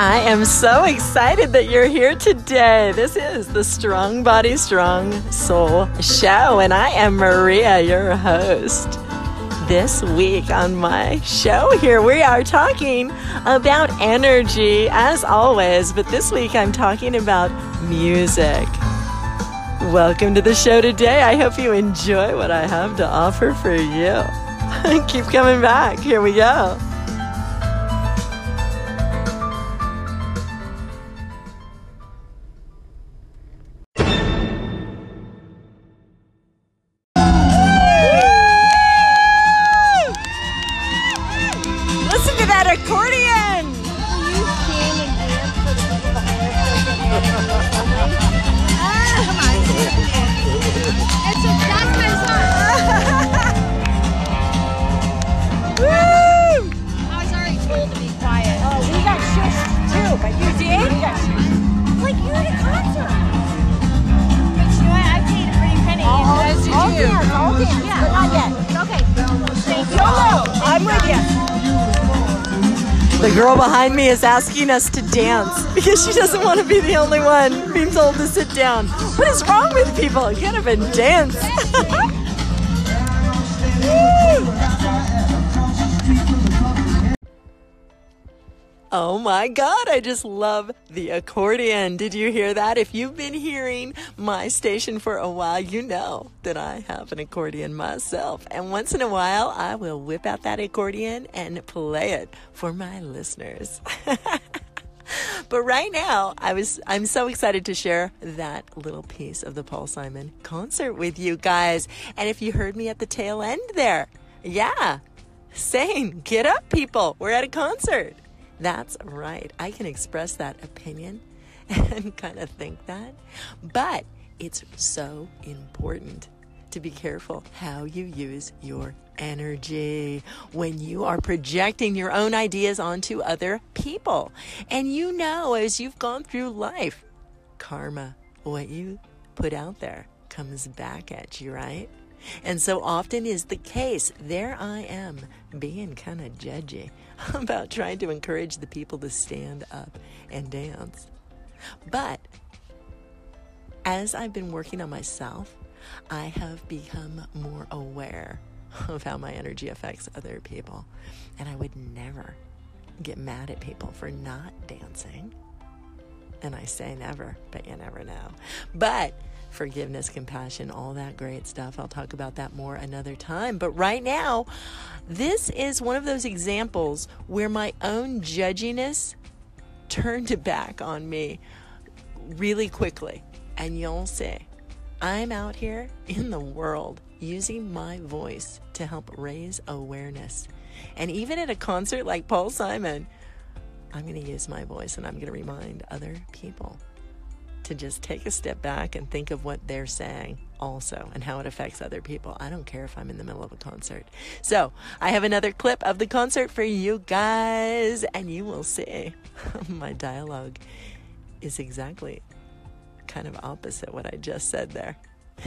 I am so excited that you're here today. This is the Strong Body, Strong Soul show, and I am Maria, your host. This week on my show here, we are talking about energy as always, but this week I'm talking about music. Welcome to the show today. I hope you enjoy what I have to offer for you. Keep coming back. Here we go. Behind me is asking us to dance because she doesn't want to be the only one being told to sit down. What is wrong with people? Can't even dance. Oh my God, I just love the accordion. Did you hear that? If you've been hearing my station for a while, you know that I have an accordion myself. And once in a while, I will whip out that accordion and play it for my listeners. But right now, I was I'm so excited to share that little piece of the Paul Simon concert with you guys. And if you heard me at the tail end there, yeah, saying, "Get up, people. We're at a concert." That's right. I can express that opinion and kind of think that. But it's so important to be careful how you use your energy when you are projecting your own ideas onto other people. And you know, as you've gone through life, karma, what you put out there, comes back at you, right? And so often is the case. There I am being kind of judgy about trying to encourage the people to stand up and dance. But as I've been working on myself, I have become more aware of how my energy affects other people. And I would never get mad at people for not dancing. And I say never, but you never know. But forgiveness, compassion, all that great stuff. I'll talk about that more another time. But right now, this is one of those examples where my own judginess turned back on me really quickly. And you'll see, I'm out here in the world using my voice to help raise awareness. And even at a concert like Paul Simon, I'm going to use my voice and I'm going to remind other people to just take a step back and think of what they're saying also and how it affects other people. I don't care if I'm in the middle of a concert. So, I have another clip of the concert for you guys, and you will see my dialogue is exactly kind of opposite what I just said there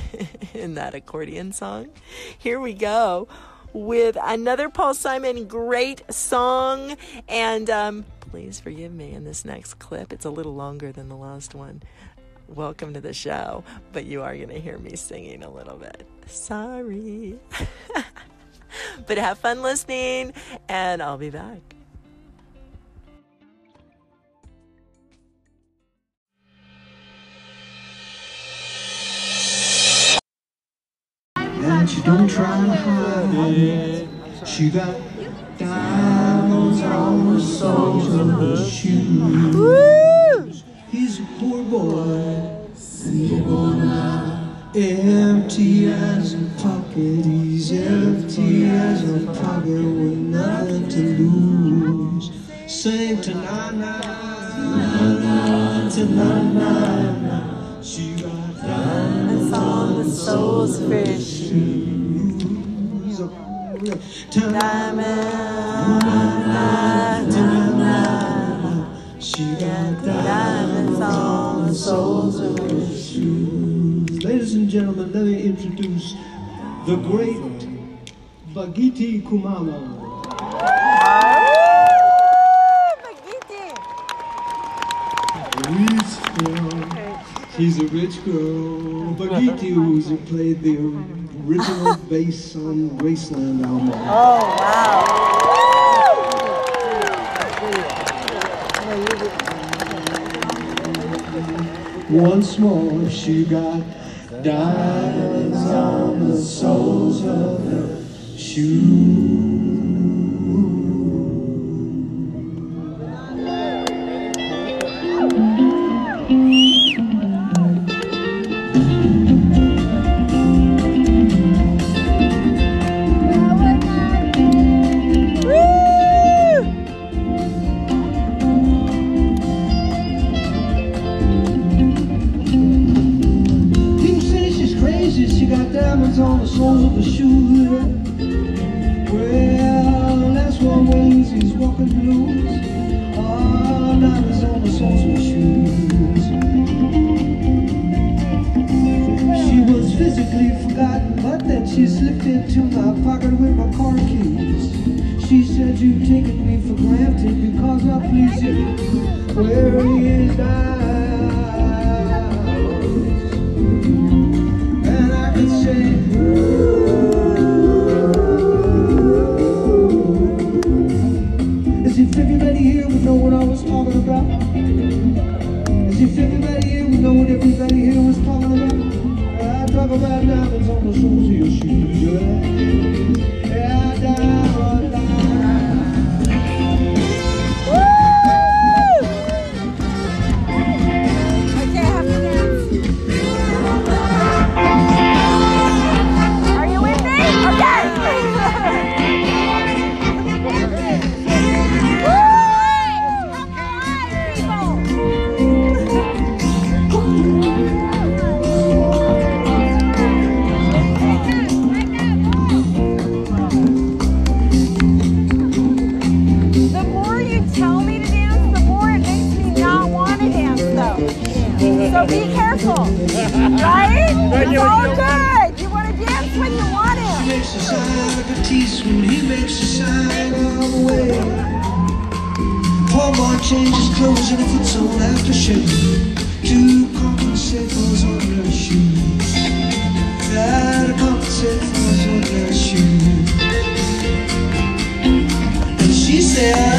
in that accordion song. Here we go with another Paul Simon great song. And um, please forgive me in this next clip. It's a little longer than the last one. Welcome to the show, but you are going to hear me singing a little bit. Sorry. but have fun listening, and I'll be back. And she don't try to hide it. She got diamonds on the soles of her shoes. He's a poor boy, now. Empty as a pocket, he's empty as a pocket with nothing to lose. Sing to tonight, tonight, tonight. She got diamonds on the soles of her shoes. She got of shoes. Ladies and gentlemen, let me introduce the great Bagiti Kumalo. She's a rich girl. Bagiti, who played the original bass on Graceland album. Oh, wow. Once more, she got diamonds on the soles of her shoes. Diamonds on the soles of her shoes. Well, that's one way he's walking blues. Oh, diamonds on the soles of her shoes. She was physically forgotten, but then she slipped into my pocket with my car keys. She said, You've taken me for granted because I please you. Where is diamonds? Diamonds on the soles of your shoes, yeah. Yeah, diamond, all the way. Paul Bart changes clothes and he puts on aftershave to compensate for his ordinary shoes. To compensate for ordinary shoes. And she said,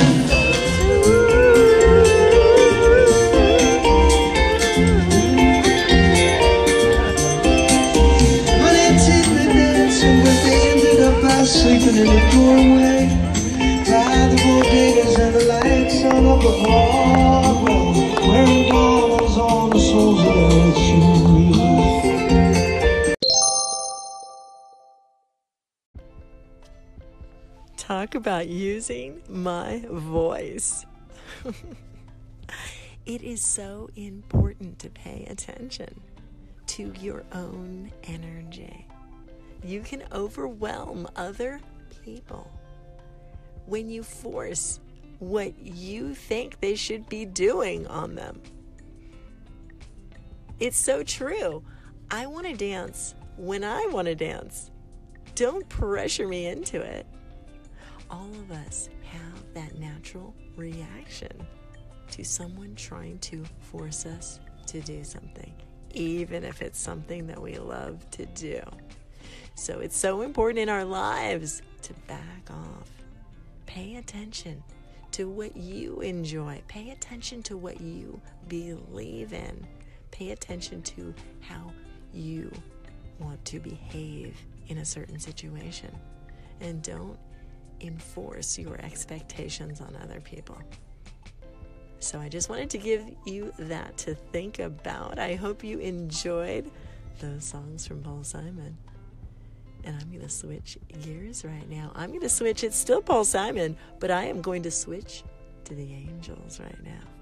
Talk about using my voice. it is so important to pay attention to your own energy. You can overwhelm other people when you force what you think they should be doing on them. It's so true. I want to dance when I want to dance. Don't pressure me into it. All of us have that natural reaction to someone trying to force us to do something, even if it's something that we love to do. So it's so important in our lives to back off. Pay attention to what you enjoy. Pay attention to what you believe in. Pay attention to how you want to behave in a certain situation. And don't enforce your expectations on other people. So I just wanted to give you that to think about. I hope you enjoyed those songs from Paul Simon. And I'm going to switch gears right now. I'm going to switch. It's still Paul Simon, but I am going to switch to the Angels right now.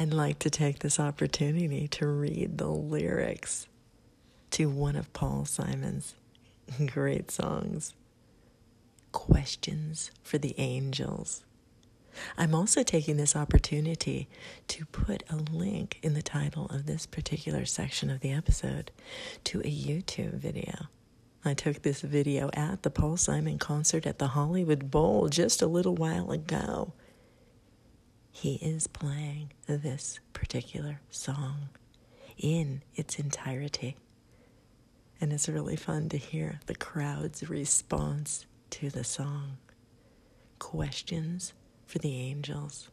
I'd like to take this opportunity to read the lyrics to one of Paul Simon's great songs Questions for the Angels. I'm also taking this opportunity to put a link in the title of this particular section of the episode to a YouTube video. I took this video at the Paul Simon concert at the Hollywood Bowl just a little while ago. He is playing this particular song in its entirety. And it's really fun to hear the crowd's response to the song. Questions for the angels.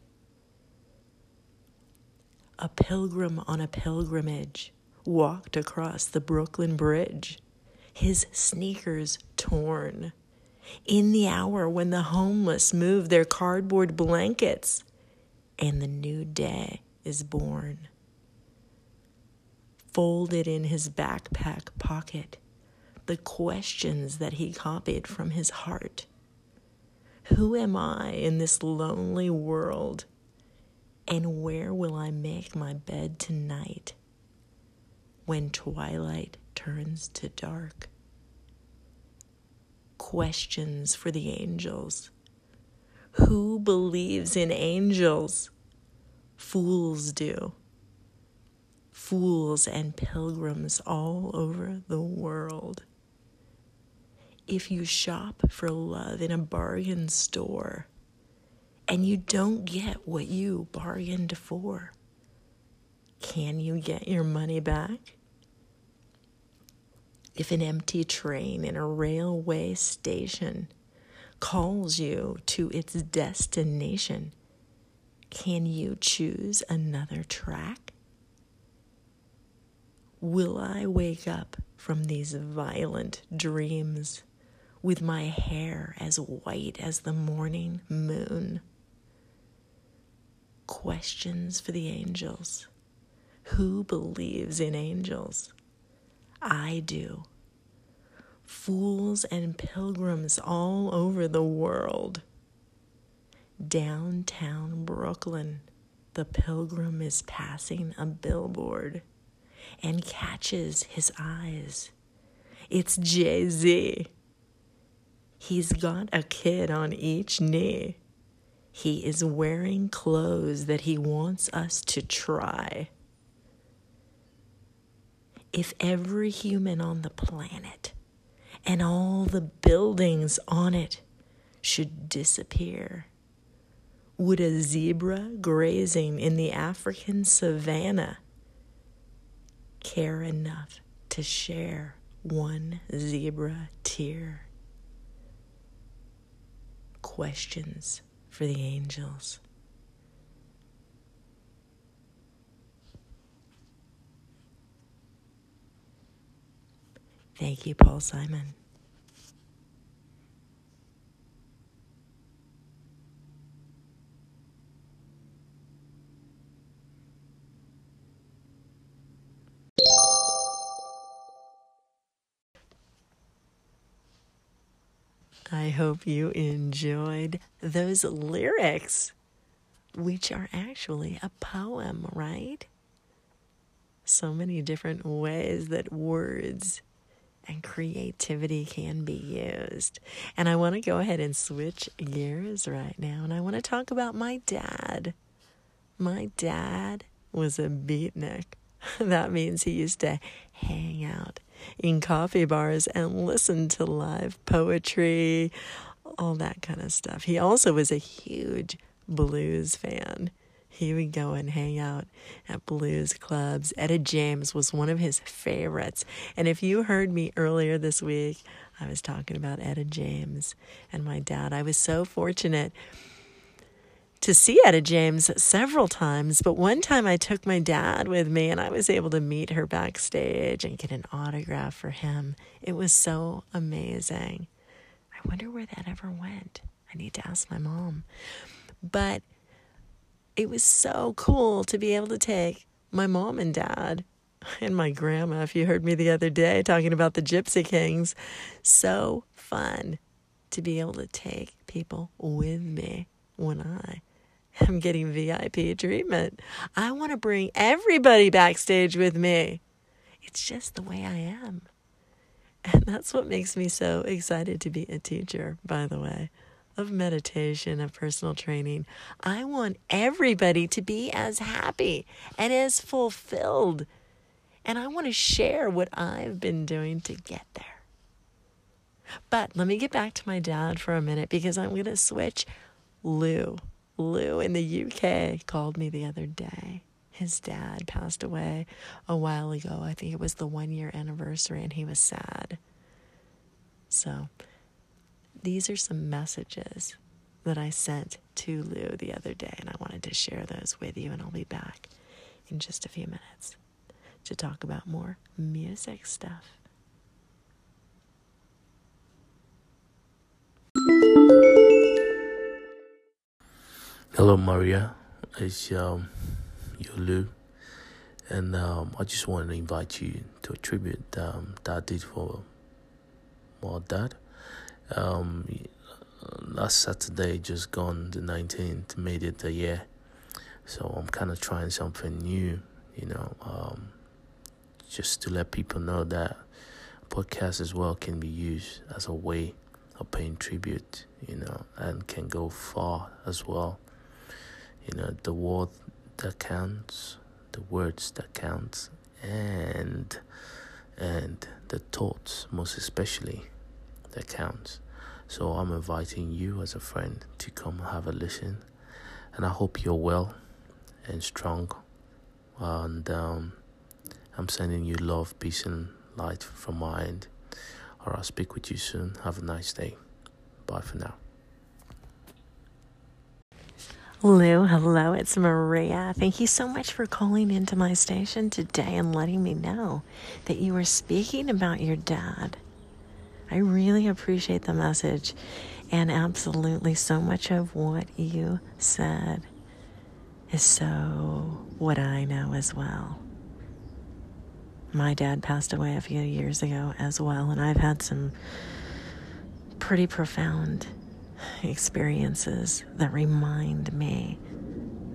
A pilgrim on a pilgrimage walked across the Brooklyn Bridge, his sneakers torn. In the hour when the homeless move their cardboard blankets and the new day is born. Folded in his backpack pocket, the questions that he copied from his heart. Who am I in this lonely world? And where will I make my bed tonight when twilight turns to dark? Questions for the angels. Who believes in angels? Fools do. Fools and pilgrims all over the world. If you shop for love in a bargain store and you don't get what you bargained for, can you get your money back? If an empty train in a railway station calls you to its destination, can you choose another track? Will I wake up from these violent dreams with my hair as white as the morning moon? Questions for the angels. Who believes in angels? I do fools and pilgrims all over the world. Downtown Brooklyn, the pilgrim is passing a billboard and catches his eyes. It's Jay Z. He's got a kid on each knee. He is wearing clothes that he wants us to try. If every human on the planet and all the buildings on it should disappear? Would a zebra grazing in the African savannah care enough to share one zebra tear? Questions for the angels. Thank you, Paul Simon. I hope you enjoyed those lyrics, which are actually a poem, right? So many different ways that words and creativity can be used. And I want to go ahead and switch gears right now. And I want to talk about my dad. My dad was a beatnik. that means he used to hang out in coffee bars and listen to live poetry, all that kind of stuff. He also was a huge blues fan. He would go and hang out at blues clubs. Etta James was one of his favorites. And if you heard me earlier this week, I was talking about Etta James and my dad. I was so fortunate to see Etta James several times, but one time I took my dad with me and I was able to meet her backstage and get an autograph for him. It was so amazing. I wonder where that ever went. I need to ask my mom. But it was so cool to be able to take my mom and dad and my grandma, if you heard me the other day talking about the Gypsy Kings. So fun to be able to take people with me when I am getting VIP treatment. I want to bring everybody backstage with me. It's just the way I am. And that's what makes me so excited to be a teacher, by the way. of meditation, of personal training. I want everybody to be as happy and as fulfilled. And I want to share what I've been doing to get there. But let me get back to my dad for a minute because I'm going to switch. Lou, Lou in the UK called me the other day. His dad passed away a while ago. I think it was the one year anniversary, and he was sad. So, these are some messages that I sent to Lou the other day, and I wanted to share those with you. And I'll be back in just a few minutes to talk about more music stuff. Hello, Maria. It's um, Yolu. And um, I just wanted to invite you to a tribute um, that I did for my dad. Um, last Saturday, just gone, the 19th, made it a year. So I'm kind of trying something new, you know, um, just to let people know that podcasts as well can be used as a way of paying tribute, you know, and can go far as well. You know, the word that counts, the words that counts, and and the thoughts most especially that counts. So I'm inviting you as a friend to come have a listen, and I hope you're well and strong. And um, I'm sending you love, peace, and light from my end. Or I'll speak with you soon. Have a nice day. Bye for now. Lou, hello, it's Maria. Thank you so much for calling into my station today and letting me know that you were speaking about your dad. I really appreciate the message, and absolutely so much of what you said is so what I know as well. My dad passed away a few years ago as well, and I've had some pretty profound experiences that remind me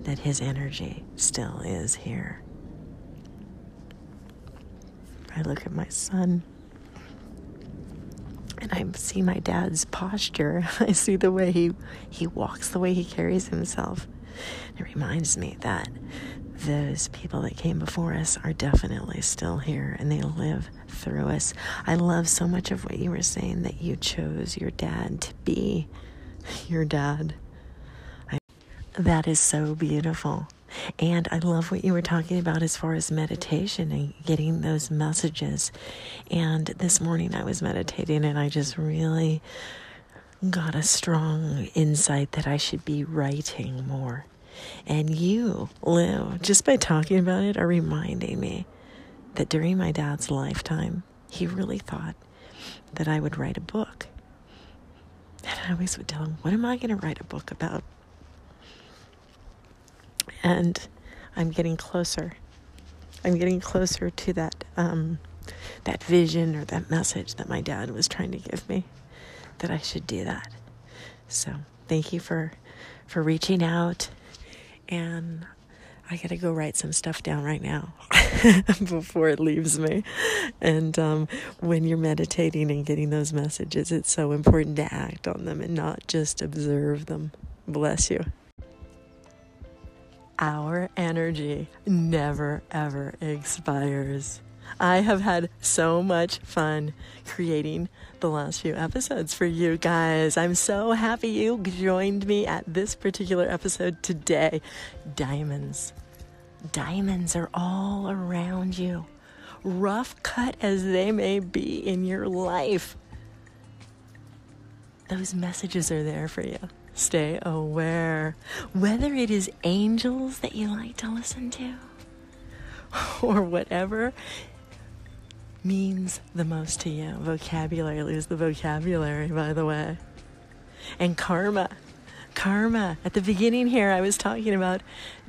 that his energy still is here. I look at my son and I see my dad's posture. I see the way he, he walks, the way he carries himself. It reminds me that those people that came before us are definitely still here and they live through us. I love so much of what you were saying that you chose your dad to be your dad. I, that is so beautiful. And I love what you were talking about as far as meditation and getting those messages. And this morning I was meditating and I just really got a strong insight that I should be writing more. And you, Lou, just by talking about it, are reminding me that during my dad's lifetime, he really thought that I would write a book. And I always would tell him, What am I going to write a book about? And I'm getting closer. I'm getting closer to that um, that vision or that message that my dad was trying to give me that I should do that. So thank you for for reaching out and I gotta go write some stuff down right now before it leaves me. And um, when you're meditating and getting those messages, it's so important to act on them and not just observe them. Bless you. Our energy never ever expires. I have had so much fun creating the last few episodes for you guys. I'm so happy you joined me at this particular episode today. Diamonds. Diamonds are all around you, rough cut as they may be in your life. Those messages are there for you. Stay aware. Whether it is angels that you like to listen to, or whatever means the most to you. Vocabulary, lose the vocabulary, by the way. And karma. Karma. At the beginning here, I was talking about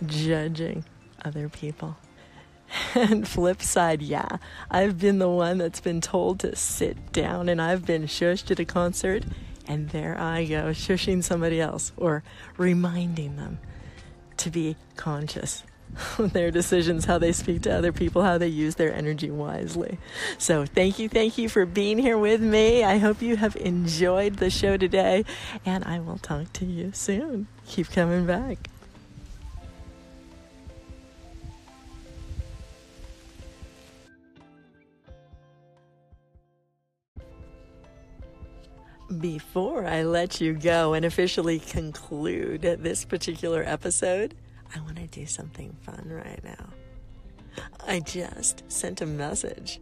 judging other people. And flip side, yeah, I've been the one that's been told to sit down and I've been shushed at a concert, and there I go, shushing somebody else or reminding them to be conscious on their decisions, how they speak to other people, how they use their energy wisely. So, thank you, thank you for being here with me. I hope you have enjoyed the show today, and I will talk to you soon. Keep coming back. Before I let you go and officially conclude this particular episode, I want to do something fun right now. I just sent a message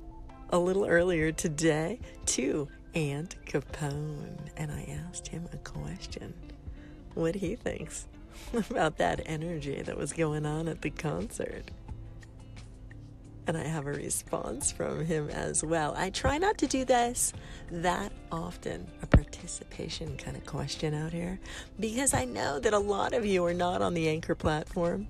a little earlier today to Ant Capone, and I asked him a question what he thinks about that energy that was going on at the concert. And I have a response from him as well. I try not to do this that often, a participation kind of question out here, because I know that a lot of you are not on the Anchor platform.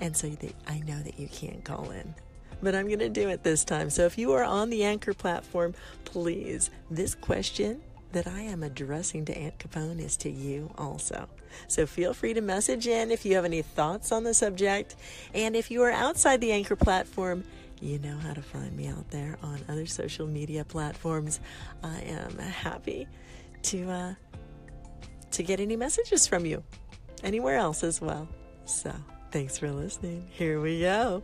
And so they, I know that you can't call in. But I'm going to do it this time. So if you are on the Anchor platform, please, this question that I am addressing to Aunt Capone is to you also. So feel free to message in if you have any thoughts on the subject. And if you are outside the Anchor platform, you know how to find me out there on other social media platforms. I am happy to uh, to get any messages from you anywhere else as well. So thanks for listening. Here we go.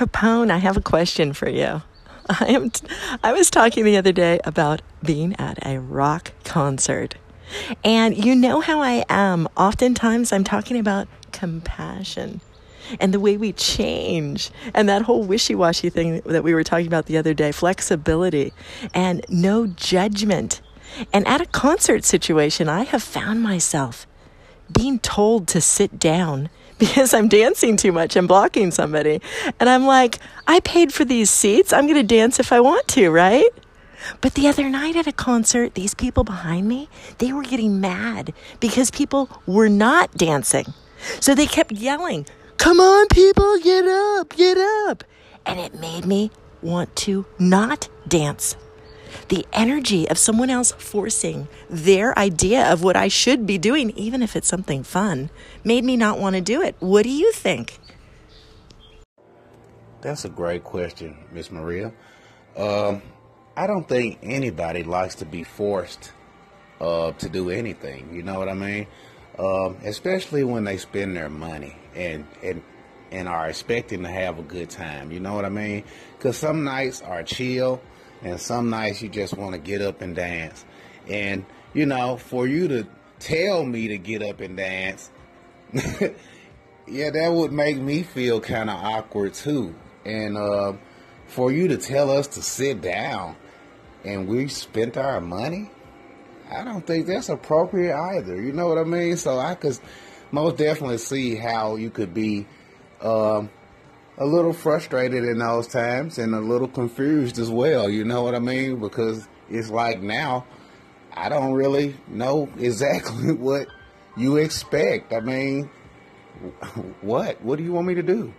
Capone, I have a question for you. I am t- I was talking the other day about being at a rock concert. And you know how I am. Oftentimes I'm talking about compassion and the way we change and that whole wishy-washy thing that we were talking about the other day, flexibility and no judgment. And at a concert situation, I have found myself being told to sit down because I'm dancing too much and blocking somebody. And I'm like, I paid for these seats. I'm going to dance if I want to, right? But the other night at a concert, these people behind me, they were getting mad because people were not dancing. So they kept yelling, Come on, people, get up, get up. And it made me want to not dance. The energy of someone else forcing their idea of what I should be doing, even if it's something fun, made me not want to do it. What do you think? That's a great question, Miss Maria. Um, I don't think anybody likes to be forced uh, to do anything. You know what I mean? Um, especially when they spend their money and and and are expecting to have a good time. You know what I mean? Because some nights are chill, and some nights you just want to get up and dance. And you know, for you to tell me to get up and dance, yeah, that would make me feel kind of awkward too. And uh, for you to tell us to sit down and we spent our money, I don't think that's appropriate either. You know what I mean? So I could most definitely see how you could be um, a little frustrated in those times and a little confused as well. You know what I mean? Because it's like now I don't really know exactly what you expect. I mean, what? What do you want me to do?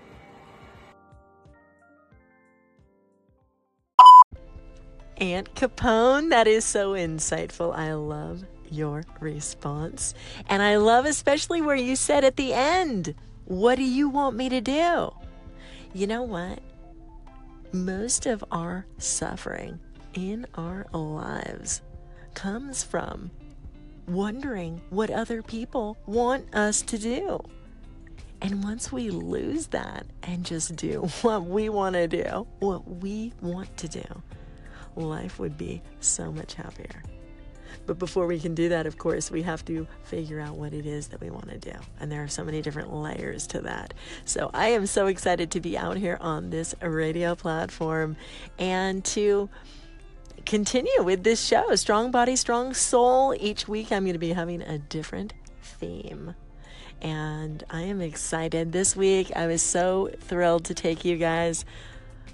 Aunt Capone, that is so insightful. I love your response. And I love especially where you said at the end, What do you want me to do? You know what? Most of our suffering in our lives comes from wondering what other people want us to do. And once we lose that and just do what we want to do, what we want to do, life would be so much happier. But before we can do that, of course, we have to figure out what it is that we want to do. And there are so many different layers to that. So I am so excited to be out here on this radio platform and to continue with this show Strong Body, Strong Soul. Each week I'm going to be having a different theme. And I am excited. This week I was so thrilled to take you guys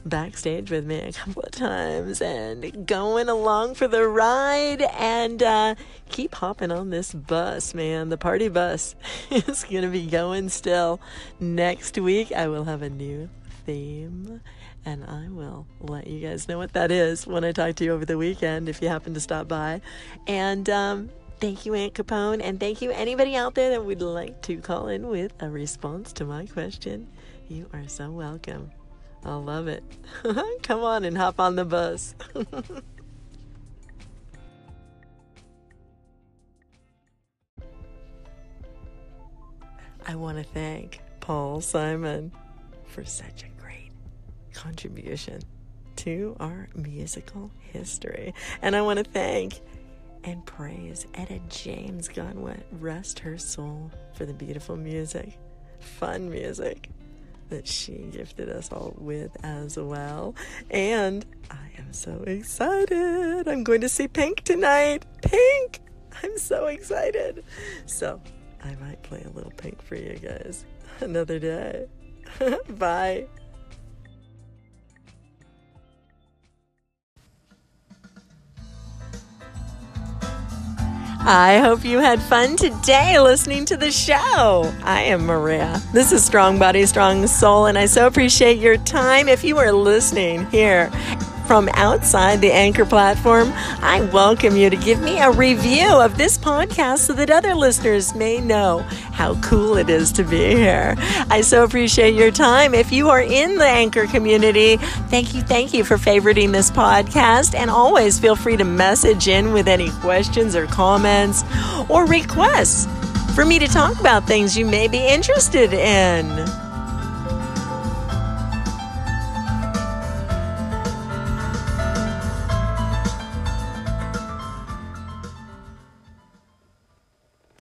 backstage with me a couple of times and going along for the ride and uh, keep hopping on this bus, man. The party bus is going to be going still. Next week, I will have a new theme And I will let you guys know what that is when I talk to you over the weekend if you happen to stop by. And um, thank you, Aunt Capone. And thank you, anybody out there that would like to call in with a response to my question. You are so welcome. I love it. Come on and hop on the bus. I want to thank Paul Simon for such a contribution to our musical history. And I want to thank and praise Etta James, God rest her soul, for the beautiful music, fun music that she gifted us all with as well. And I am so excited. I'm going to see Pink tonight. Pink! I'm so excited. So I might play a little Pink for you guys another day. Bye. I hope you had fun today listening to the show. I am Maria. This is Strong Body, Strong Soul, and I so appreciate your time. If you are listening here from outside the Anchor platform, I welcome you to give me a review of this podcast so that other listeners may know how cool it is to be here. I so appreciate your time. If you are in the Anchor community, thank you, thank you for favoriting this podcast. And always feel free to message in with any questions or comments or requests for me to talk about things you may be interested in.